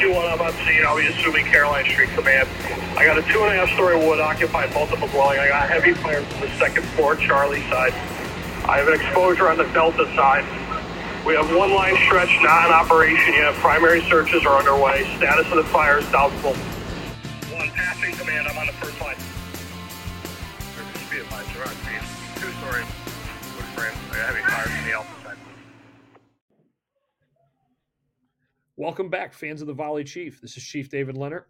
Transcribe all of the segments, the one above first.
do one I'm on scene, I'll be assuming Caroline Street Command. I got a two and a half story wood occupied multiple dwelling. I got heavy fire from the second floor, Charlie side. I have an exposure on the Delta side. We have one line stretch not in operation yet. Primary searches are underway. Status of the fire is doubtful. Welcome back, fans of the Volley Chief. This is Chief David Lenart.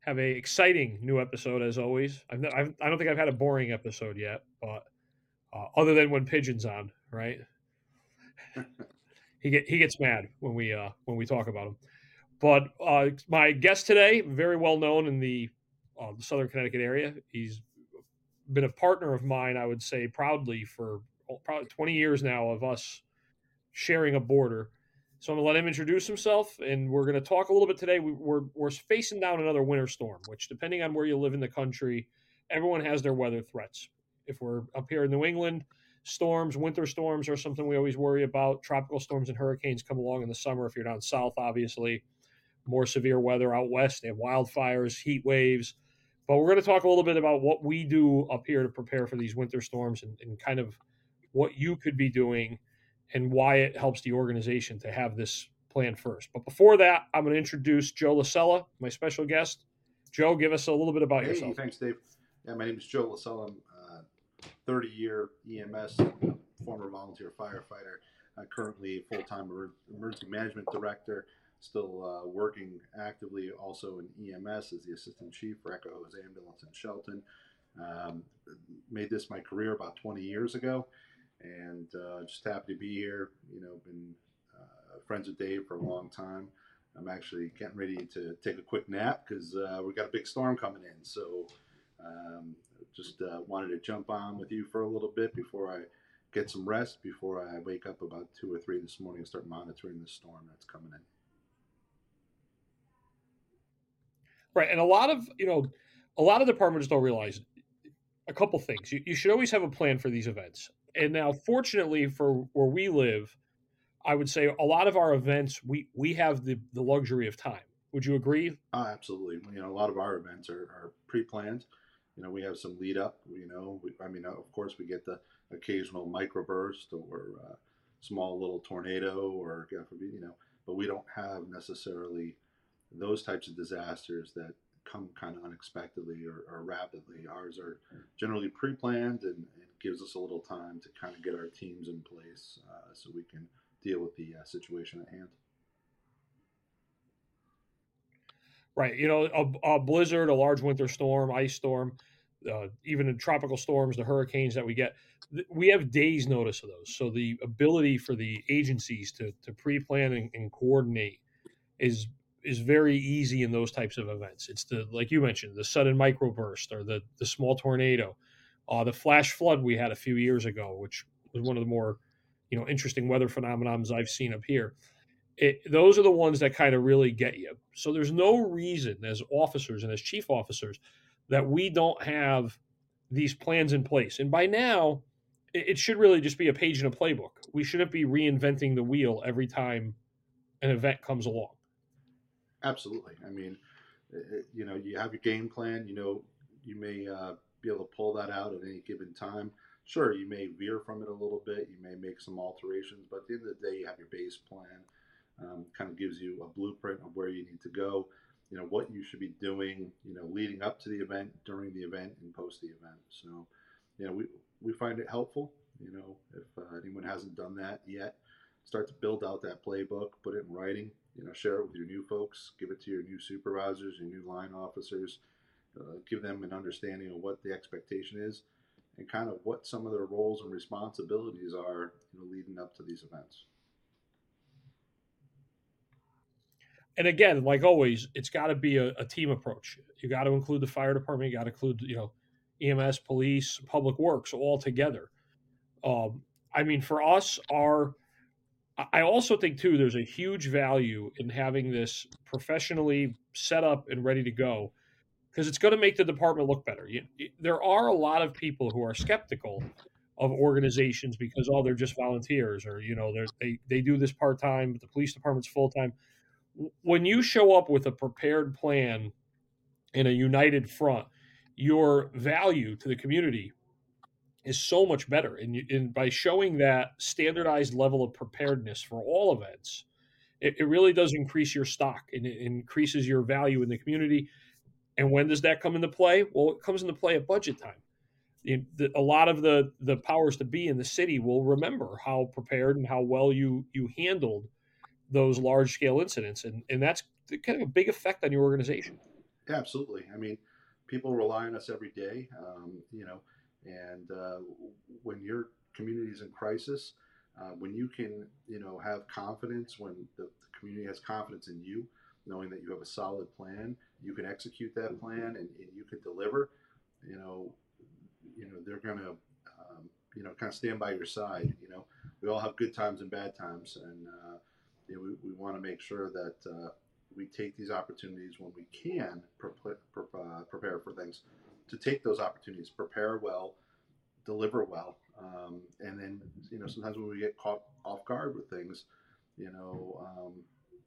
Have a exciting new episode as always. I've, I've, I don't think I've had a boring episode yet, but uh, other than when Pigeon's on, right? he get he gets mad when we uh, when we talk about him. But uh, my guest today, very well known in the, uh, the Southern Connecticut area. He's been a partner of mine, I would say, proudly for probably 20 years now of us sharing a border. So I'm to let him introduce himself, and we're to talk a little bit today. We, we're we're facing down another winter storm, which, depending on where you live in the country, everyone has their weather threats. If we're up here in New England, storms, winter storms are something we always worry about. Tropical storms and hurricanes come along in the summer. If you're down south, obviously, more severe weather out west. They have wildfires, heat waves. But we're going to talk a little bit about what we do up here to prepare for these winter storms and, and kind of what you could be doing and why it helps the organization to have this plan first. But before that, I'm going to introduce Joe Laucella, my special guest. Joe, give us a little bit about hey, yourself. Thanks, Dave. Yeah, my name is Joe Laucella. I'm uh, 30 year EMS, former volunteer firefighter, uh, currently full time emergency management director, still uh, working actively also in EMS as the assistant chief for Echo Hose Ambulance in Shelton. Um, made this my career about 20 years ago and uh, just happy to be here. You know, been uh, friends with Dave for a long time. I'm actually getting ready to take a quick nap because uh, we got a big storm coming in. So um, just uh, wanted to jump on with you for a little bit before I get some rest before I wake up about two or three this morning and start monitoring the storm that's coming in. Right, and a lot of you know, a lot of departments don't realize a couple things. You, you should always have a plan for these events and now fortunately for where we live i would say a lot of our events we we have the the luxury of time. Would you agree? Oh, absolutely. You know a lot of our events are, are pre-planned. You know we have some lead up you know we, i mean of course we get the occasional microburst or uh, small little tornado or you know but we don't have necessarily those types of disasters that come kind of unexpectedly or, or rapidly. Ours are generally pre-planned and it gives us a little time to kind of get our teams in place uh, so we can deal with the uh, situation at hand. Right. You know, a, a, blizzard, a large winter storm, ice storm, uh, even in tropical storms, the hurricanes that we get, we have days notice of those. So the ability for the agencies to, to pre-plan and, and coordinate is is very easy in those types of events. It's the like you mentioned, the sudden microburst or the the small tornado, uh, the flash flood we had a few years ago, which was one of the more you know interesting weather phenomenons I've seen up here. It, those are the ones that kind of really get you. So there's no reason as officers and as chief officers that we don't have these plans in place. And by now, it, it should really just be a page in a playbook. We shouldn't be reinventing the wheel every time an event comes along. Absolutely. I mean, you know, you have your game plan. You know, you may uh, be able to pull that out at any given time. Sure, you may veer from it a little bit. You may make some alterations, but at the end of the day, you have your base plan. Um, kind of gives you a blueprint of where you need to go. You know what you should be doing. You know, leading up to the event, during the event, and post the event. So, you know, we we find it helpful. You know, if uh, anyone hasn't done that yet, start to build out that playbook, put it in writing, you know, share it with your new folks, give it to your new supervisors, your new line officers, uh, give them an understanding of what the expectation is and kind of what some of their roles and responsibilities are, you know, leading up to these events. And again, like always, it's got to be a, a, team approach. You got to include the fire department. You got to include, you know, EMS, police, public works all together. Um, I mean, for us, our I also think too there's a huge value in having this professionally set up and ready to go because it's going to make the department look better. You, there are a lot of people who are skeptical of organizations because oh they're just volunteers or you know they they do this part time, but the police department's full time. when you show up with a prepared plan in a united front, your value to the community is so much better. And, you, and by showing that standardized level of preparedness for all events, it, it really does increase your stock and it increases your value in the community. And when does that come into play? Well, it comes into play at budget time. The, a lot of the the powers to be in the city will remember how prepared and how well you you handled those large scale incidents, and and that's kind of a big effect on your organization. Absolutely. I mean, people rely on us every day. Um, you know, and uh, when your community is in crisis, uh, when you can, you know, have confidence, when the, the, community has confidence in you, knowing that you have a solid plan, you can execute that plan, and, and you can deliver. You know, you know they're gonna, um, you know, kind of stand by your side. You know, we all have good times and bad times, and uh, you know, we, we want to make sure that uh, we take these opportunities when we can pre- pre- uh, prepare for things to take those opportunities, prepare well, deliver well, um, and then you know sometimes when we get caught off guard with things, you know, um,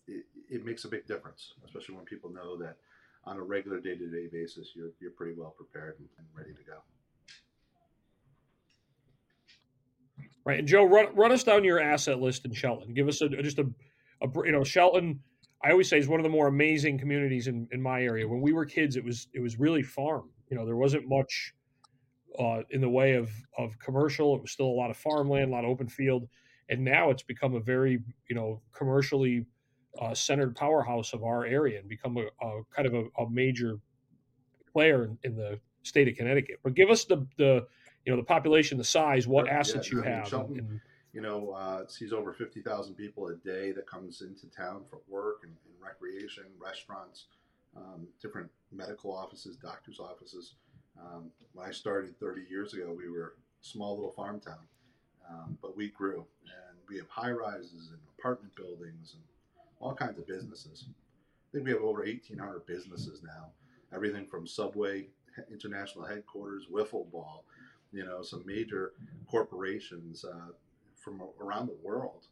it, it makes a big difference, especially when people know that on a regular day-to-day basis you're you're pretty well prepared and, and ready to go. Right, and Joe, run run us down your asset list in Shelton. Give us a, just a, a you know Shelton. I always say is one of the more amazing communities in, in my area. When we were kids, it was it was really farm. You know, there wasn't much uh, in the way of of commercial. It was still a lot of farmland, a lot of open field, and now it's become a very you know commercially uh, centered powerhouse of our area and become a, a kind of a, a major player in, in, the state of Connecticut. But give us the the you know the population, the size, what assets yeah, you have. Shelton, and, you know, uh, sees over fifty thousand people a day that comes into town for work and, and recreation, restaurants, um, different medical offices, doctors' offices. Um, when I started 30 years ago, we were a small little farm town, um, but we grew and we have high rises and apartment buildings and all kinds of businesses. I think we have over 1,800 businesses now. Everything from Subway, International Headquarters, Wiffle Ball, you know, some major corporations uh, from around the world.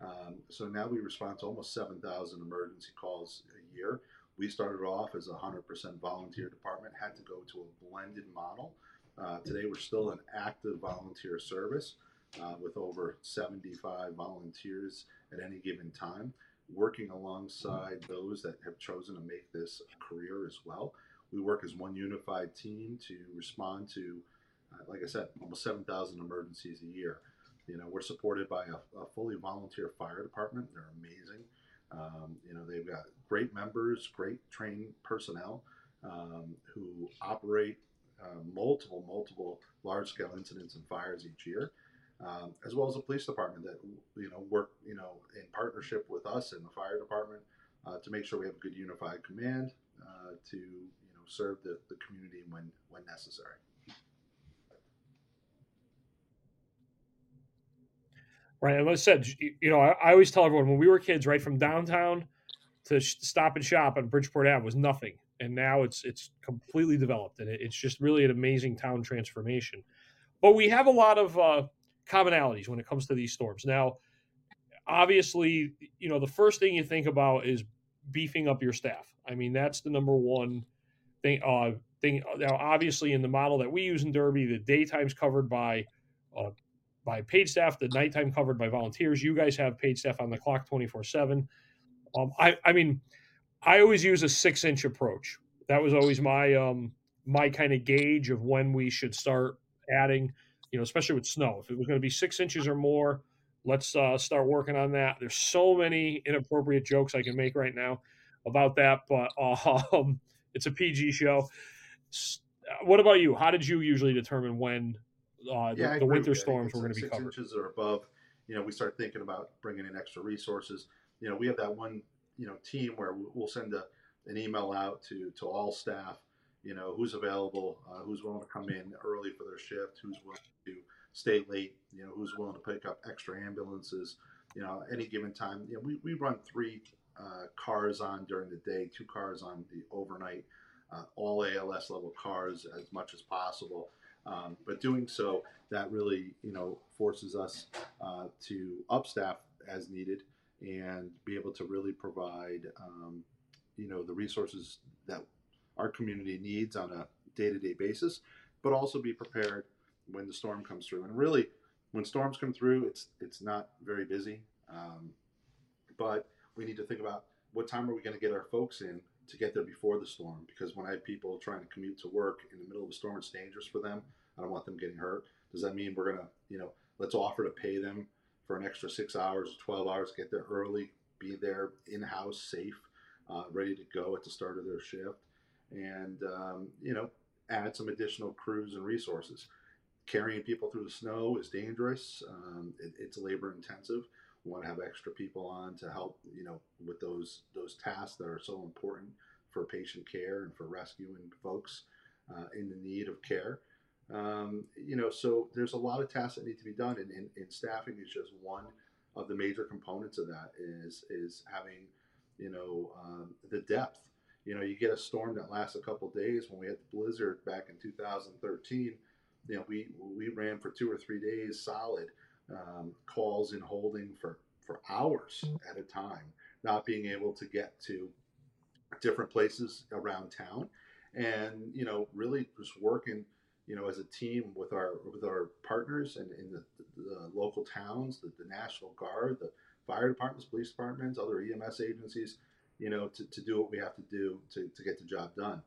Um, so now we respond to almost 7,000 emergency calls a year. We started off as a 100% volunteer department, had to go to a blended model. Uh, today we're still an active volunteer service uh, with over 75 volunteers at any given time, working alongside those that have chosen to make this a career as well. We work as one unified team to respond to, uh, like I said, almost 7,000 emergencies a year. You know, we're supported by a, a fully volunteer fire department. They're amazing. Um, you know, they've got great members, great trained personnel um, who operate uh, multiple, multiple large-scale incidents and fires each year, um, as well as the police department that you know work you know in partnership with us and the fire department uh, to make sure we have a good unified command uh, to you know serve the, the community when when necessary. Right. And like I said, you know, I, I, always tell everyone when we were kids, right from downtown to Stop and Shop on Bridgeport Ave was nothing, and now it's it's completely developed, and it, it's just really an amazing town transformation. But we have a lot of uh, commonalities when it comes to these storms. Now, obviously, you know, the first thing you think about is beefing up your staff. I mean, that's the number one thing. Uh, thing now, obviously, in the model that we use in Derby, the daytime's covered by uh, by paid staff, the nighttime covered by volunteers. You guys have paid staff on the clock 24 7. Um, I, I mean, I always use a six inch approach. That was always my um, my kind of gauge of when we should start adding, you know, especially with snow. If it was going to be six inches or more, let's uh, start working on that. There's so many inappropriate jokes I can make right now about that, but um, it's a PG show. What about you? How did you usually determine when uh, yeah, the, the winter storms were going to be covered. inches or above. You know, we start thinking about bringing in extra resources. You know, we have that one you know team where we'll send a, an email out to to all staff. You know, who's available, uh, who's willing to come in early for their shift, who's willing to stay late. You know, who's willing to pick up extra ambulances. You know, any given time. You know, we, we run three uh, cars on during the day, two cars on the overnight. Uh, all ALS level cars as much as possible. Um, but doing so, that really, you know, forces us uh, to upstaff as needed and be able to really provide, um, you know, the resources that our community needs on a day-to-day basis, but also be prepared when the storm comes through. And really, when storms come through, it's it's not very busy, um, but we need to think about what time are we going to get our folks in to get there before the storm because when I have people trying to commute to work in the middle of a storm, it's dangerous for them. I don't want them getting hurt. Does that mean we're gonna, you know, let's offer to pay them for an extra six hours, twelve hours, get there early, be there in house, safe, uh, ready to go at the start of their shift, and um, you know, add some additional crews and resources. Carrying people through the snow is dangerous. Um, it, it's labor intensive. We want to have extra people on to help, you know, with those those tasks that are so important for patient care and for rescuing folks uh, in the need of care. Um, you know, so there's a lot of tasks that need to be done, and, and, and, staffing is just one of the major components of that. Is is having, you know, um, the depth. You know, you get a storm that lasts a couple days. When we had the blizzard back in 2013, you know, we we ran for two or three days solid um, calls in holding for, for hours at a time, not being able to get to different places around town, and you know really just working you know as a team with our with our partners and in the, the, local towns, the, the National Guard, the fire departments, police departments, other EMS agencies, you know, to, to do what we have to do to, to get the job done.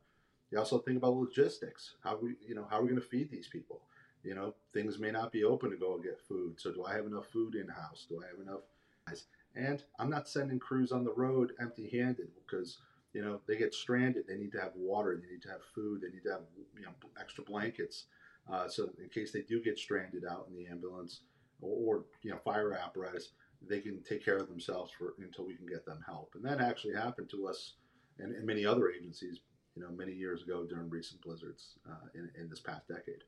You also think about logistics. How we, you know, how are we going to feed these people? You know, things may not be open to go and get food. So do I have enough food in house? Do I have enough? Guys? And I'm not sending crews on the road empty handed because, you know, they get stranded. They need to have water. They need to have food. They need to have, you know, extra blankets. Uh, so in case they do get stranded out in the ambulance or, or, you know, fire apparatus, they can take care of themselves for until we can get them help. And that actually happened to us and, and many other agencies, you know, many years ago during recent blizzards uh, in, in this past decade.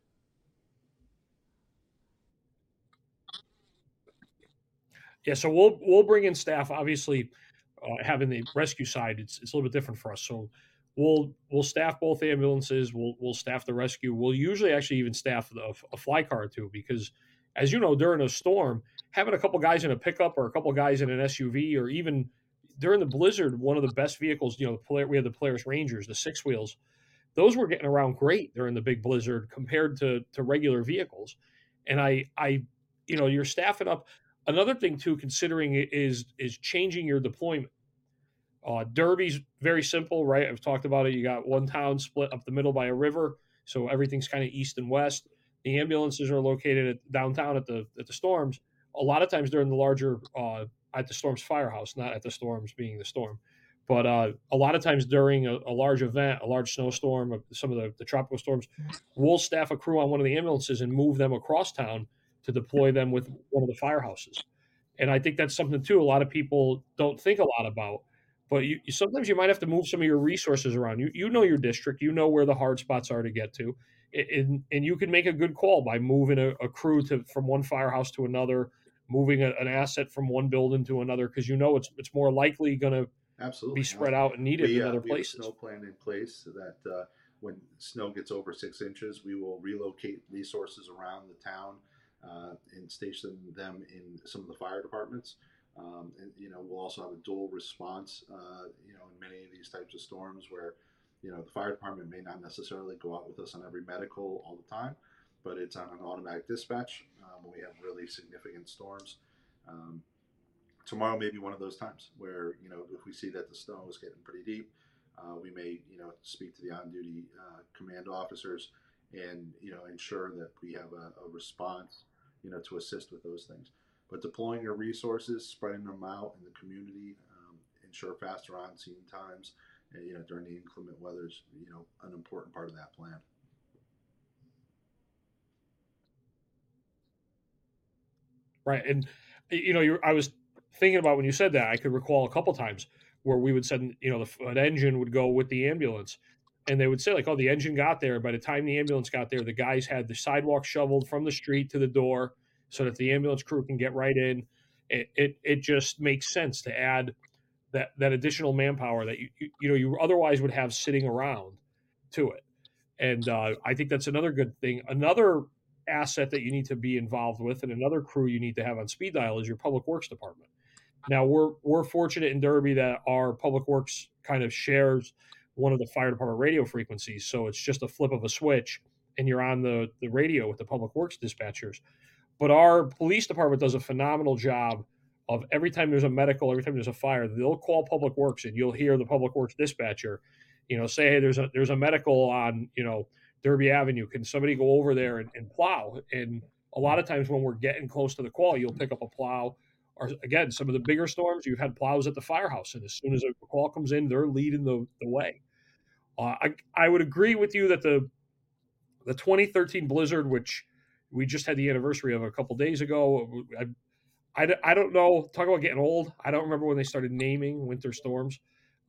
Yeah, so we'll we'll bring in staff. Obviously, uh, having the rescue side, it's it's a little bit different for us. So we'll we'll staff both ambulances. We'll we'll staff the rescue. We'll usually actually even staff a, a fly car too, because as you know, during a storm, having a couple guys in a pickup or a couple guys in an SUV, or even during the blizzard, one of the best vehicles, you know, player, we had the Polaris Rangers, the six wheels. Those were getting around great during the big blizzard compared to to regular vehicles. And I I you know you're staffing up another thing too, considering is is changing your deployment. Uh, Derby's very simple, right? I've talked about it. You got one town split up the middle by a river, so everything's kind of east and west. The ambulances are located at downtown at the at the storms. A lot of times in the larger uh, at the storm's firehouse, not at the storms being the storm. But uh, a lot of times during a, a, large event, a large snowstorm, some of the, the tropical storms, we'll staff a crew on one of the ambulances and move them across town to deploy them with one of the firehouses. And I think that's something too. A lot of people don't think a lot about, but you, sometimes you might have to move some of your resources around. You you know your district, you know where the hard spots are to get to, and and you can make a good call by moving a, a crew to from one firehouse to another, moving a, an asset from one building to another because you know it's it's more likely going to absolutely be spread out and needed we, in uh, other we places. Have a snow plan in place so that uh, when snow gets over six inches, we will relocate resources around the town uh, and station them in some of the fire departments. Um, and you know, we'll also have a dual response. Uh, you know, in many of these types of storms, where you know the fire department may not necessarily go out with us on every medical all the time, but it's on an automatic dispatch um, when we have really significant storms. Um, tomorrow may be one of those times where you know if we see that the snow is getting pretty deep, uh, we may you know speak to the on-duty uh, command officers and you know ensure that we have a, a response you know, to assist with those things. But deploying your resources, spreading them out in the community, um, ensure faster on scene times, you know, during the inclement weather is, you know, an important part of that plan. Right. And, you know, you I was thinking about when you said that, I could recall a couple times where we would send, you know, the, an engine would go with the ambulance and they would say like, "Oh, the engine got there." By the time the ambulance got there, the guys had the sidewalk shoveled from the street to the door, so that the ambulance crew can get right in. It it, it just makes sense to add that that additional manpower that you, you, you know you otherwise would have sitting around to it, and uh, I think that's another good thing. Another asset that you need to be involved with, and another crew you need to have on speed dial is your public works department, Now we're we're fortunate in Derby that our public works kind of shares one of the fire department radio frequencies, so it's just a flip of a switch, and you're on the the radio with the public works dispatchers. But our police department does a phenomenal job of every time there's a medical, every time there's a fire, they'll call public works, and you'll hear the public works dispatcher, you know, say, "Hey, there's a there's a medical on you know Derby Avenue. Can somebody go over there and, and plow?" And a lot of times when we're getting close to the call, you'll pick up a plow or again, some of the bigger storms, you've had plows at the firehouse, and as soon as a call comes in, they're leading the, the way. Uh, I I would agree with you that the the 2013 blizzard, which we just had the anniversary of a couple days ago, I, I don't know. Talk about getting old. I don't remember when they started naming winter storms.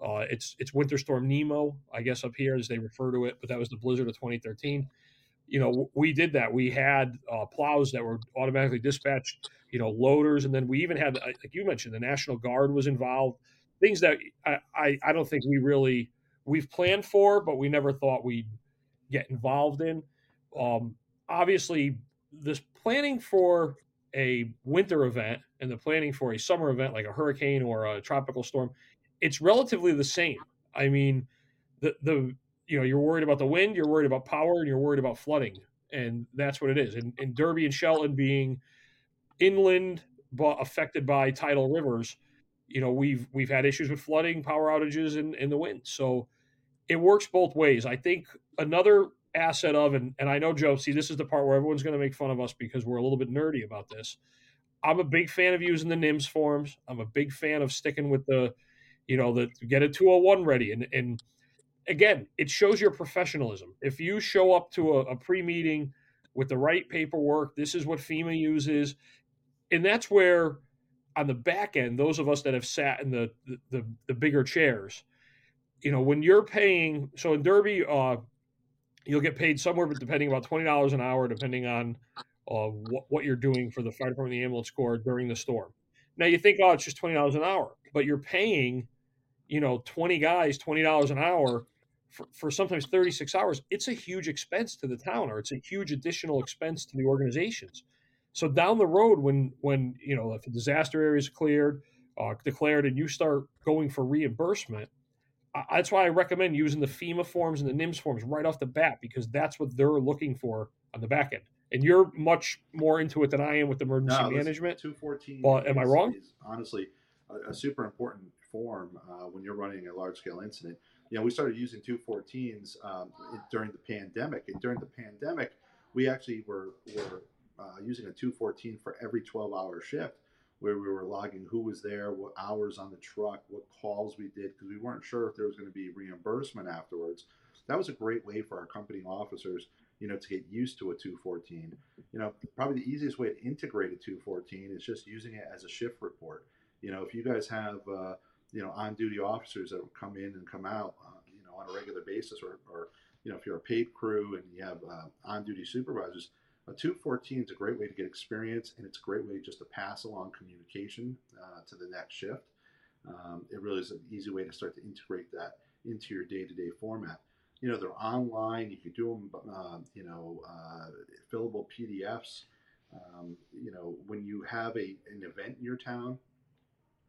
Uh, it's it's Winter Storm Nemo, I guess, up here as they refer to it, but that was the blizzard of 2013 you know, we did that. We had uh, plows that were automatically dispatched, you know, loaders, and then we even had, like you mentioned, the National Guard was involved. Things that I, I, I don't think we really we've planned for, but we never thought we'd get involved in. Um, obviously, this planning for a winter event and the planning for a summer event like a hurricane or a tropical storm, it's relatively the same. I mean, the the you know, you're worried about the wind, you're worried about power, and you're worried about flooding, and that's what it is. And, and Derby and Shelton being inland but affected by tidal rivers, you know, we've we've had issues with flooding, power outages, and, and the wind. So it works both ways. I think another asset of and, and I know Joe, see, this is the part where everyone's going to make fun of us because we're a little bit nerdy about this. I'm a big fan of using the NIMS forms. I'm a big fan of sticking with the, you know, the get a 201 ready. And and again, it shows your professionalism. If you show up to a, a pre meeting with the right paperwork, this is what FEMA uses. And that's where, on the back end, those of us that have sat in the, the, the, the bigger chairs, you know, when you're paying, so in Derby, uh, you'll get paid somewhere but depending about $20 an hour, depending on uh, what, what you're doing for the fire department, the ambulance corps during the storm. Now you think, oh, it's just $20 an hour, but you're paying, you know, 20 guys, $20 an hour for, for sometimes 36 hours, it's a huge expense to the town or it's a huge additional expense to the organizations. So down the road, when when you know if a disaster area is cleared, uh, declared, and you start going for reimbursement, that's why I recommend using the FEMA forms and the NIMS forms right off the bat because that's what they're looking for on the back end. And you're much more into it than I am with emergency no, management. Two fourteen. Well, am I wrong? honestly a, a, super important form uh, when you're running a large scale incident you know, we started using 214s um, during the pandemic. And during the pandemic, we actually were, were uh, using a 214 for every 12 hour shift where we were logging who was there, what hours on the truck, what calls we did, because we weren't sure if there was going to be reimbursement afterwards. That was a great way for our company officers, you know, to get used to a 214. You know, probably the easiest way to integrate a 214 is just using it as a shift report. You know, if you guys have, uh, you know on duty officers that come in and come out uh, you know on a regular basis or, or you know if you're a paid crew and you have uh, on duty supervisors a 214 is a great way to get experience and it's a great way just to pass along communication uh, to the next shift um, it really is an easy way to start to integrate that into your day-to-day format you know they're online you can do them uh, you know uh, fillable pdfs um, you know when you have a, an event in your town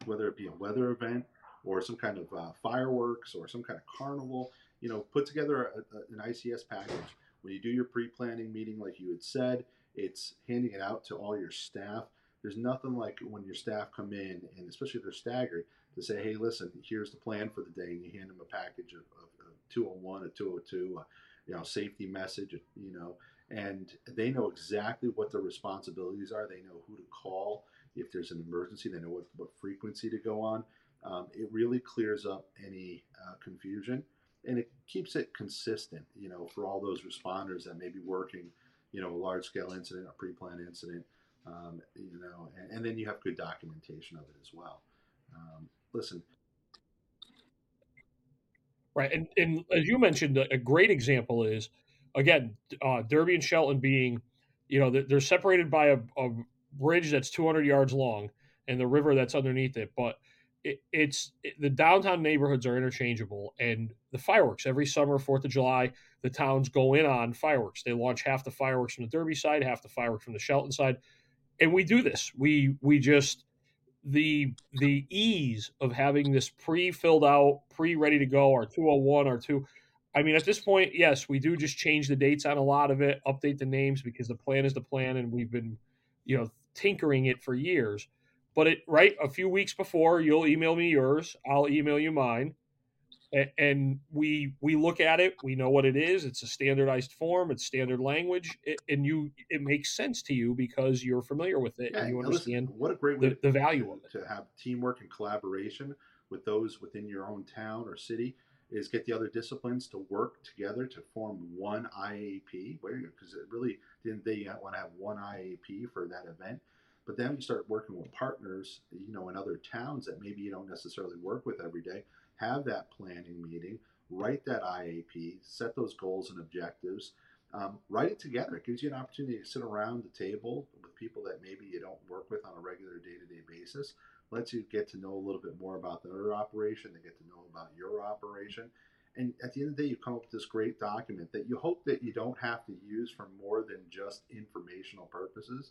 whether it be a weather event or some kind of uh, fireworks or some kind of carnival. You know, put together a, a, an ICS package. When you do your pre-planning meeting, like you had said, it's handing it out to all your staff. There's nothing like when your staff come in, and especially if they're staggered, to say, "Hey, listen, here's the plan for the day," and you hand them a package of, of, of 201, a 202, a, you know, safety message, you know, and they know exactly what their responsibilities are. They know who to call if there's an emergency. They know what, what frequency to go on. Um, it really clears up any uh, confusion and it keeps it consistent, you know, for all those responders that may be working, you know, a large scale incident, a pre-planned incident, um, you know, and, and, then you have good documentation of it as well. Um, listen. Right. And, and as you mentioned, a great example is, again, uh, Derby and Shelton being, you know, they're separated by a, a bridge that's 200 yards long and the river that's underneath it. But it, it's it, the downtown neighborhoods are interchangeable, and the fireworks every summer, Fourth of July, the towns go in on fireworks. They launch half the fireworks from the Derby side, half the fireworks from the Shelton side, and we do this. We we just the the ease of having this pre-filled out, pre-ready to go, our 201, our two. I mean, at this point, yes, we do just change the dates on a lot of it, update the names because the plan is the plan, and we've been, you know, tinkering it for years. But it right a few weeks before, you'll email me yours, I'll email you mine, and we we look at it we know what it is it's a standardized form it's standard language and you it makes sense to you because you're familiar with it yeah, and you understand listen, what a great way the, the value of it. to have teamwork and collaboration with those within your own town or city is get the other disciplines to work together to form one IAP because it really didn't they want to have one IAP for that event but then you start working with partners you know in other towns that maybe you don't necessarily work with every day have that planning meeting, write that IAP, set those goals and objectives, um, write it together. It gives you an opportunity to sit around the table with people that maybe you don't work with on a regular day to day basis. Lets you get to know a little bit more about their operation, they get to know about your operation. And at the end of the day, you come up with this great document that you hope that you don't have to use for more than just informational purposes.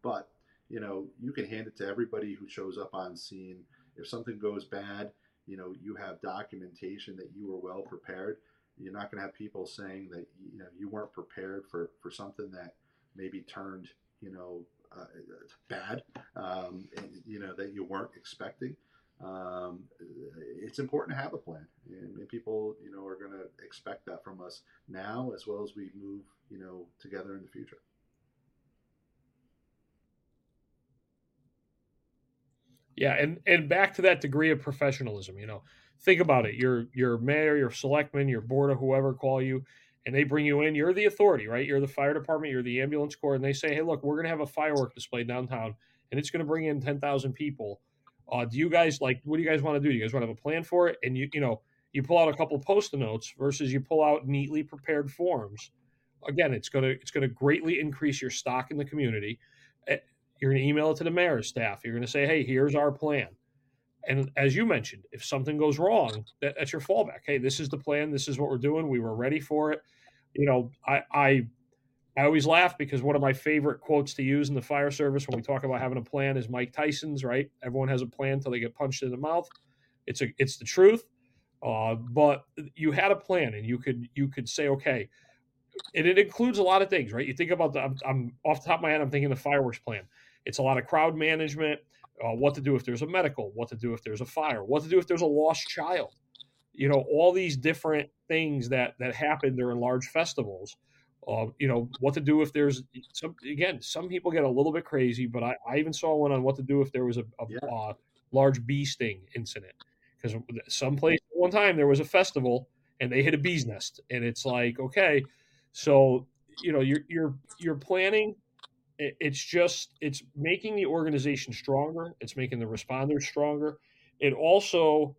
But you know, you can hand it to everybody who shows up on scene. If something goes bad, you know you have documentation that you were well prepared. You're not going to have people saying that you know you weren't prepared for for something that maybe turned you know uh, bad um, and, you know that you weren't expecting. Um, it's important to have a plan and people you know are going to expect that from us now as well as we move you know together in the future Yeah, and and back to that degree of professionalism, you know. Think about it. Your your mayor, your selectman, your board of whoever call you and they bring you in, you're the authority, right? You're the fire department, you're the ambulance corps, and they say, "Hey, look, we're going to have a firework display downtown and it's going to bring in 10,000 people. Uh, do you guys like what do you guys want to do? Do you guys want to have a plan for it?" And you you know, you pull out a couple post-it notes versus you pull out neatly prepared forms. Again, it's going to it's going to greatly increase your stock in the community eh, you're going to email it to the mayor's staff. You're going to say, hey, here's our plan. And as you mentioned, if something goes wrong, that, that's your fallback. Hey, this is the plan. This is what we're doing. We were ready for it. You know, I, I, I always laugh because one of my favorite quotes to use in the fire service when we talk about having a plan is Mike Tyson's. Right? Everyone has a plan until they get punched in the mouth. It's a, it's the truth. Uh, but you had a plan, and you could, you could say, okay, and it includes a lot of things, right? You think about the, I'm, I'm off the top of my head, I'm thinking the fireworks plan. It's a lot of crowd management, uh, what to do if there's a medical, what to do if there's a fire, what to do if there's a lost child. You know, all these different things that that happen during large festivals. Uh, you know, what to do if there's some. Again, some people get a little bit crazy, but I, I even saw one on what to do if there was a, a yeah. uh, large bee sting incident. Because some place one time there was a festival and they hit a bee's nest, and it's like, okay, so you know, you're you're you're planning it's just it's making the organization stronger it's making the responders stronger. It also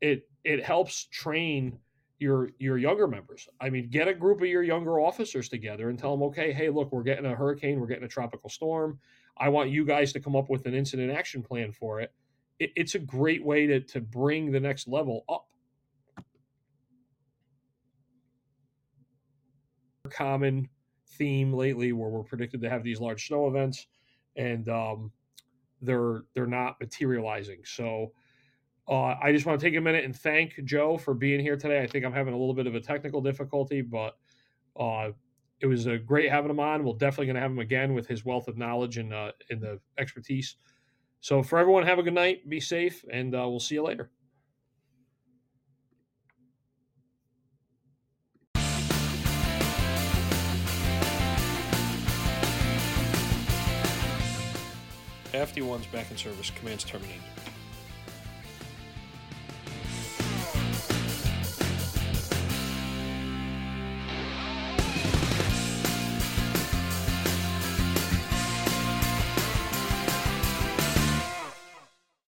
it it helps train your your younger members. I mean get a group of your younger officers together and tell them okay hey look we're getting a hurricane we're getting a tropical storm. I want you guys to come up with an incident action plan for it, it it's a great way to to bring the next level up. Common theme lately where we're predicted to have these large snow events and um, they're they're not materializing. So uh, I just want to take a minute and thank Joe for being here today. I think I'm having a little bit of a technical difficulty, but uh, it was a great having him on. We're definitely going to have him again with his wealth of knowledge and uh, in the expertise. So for everyone, have a good night, be safe, and uh, we'll see you later. FD1's back in service. Commands terminated.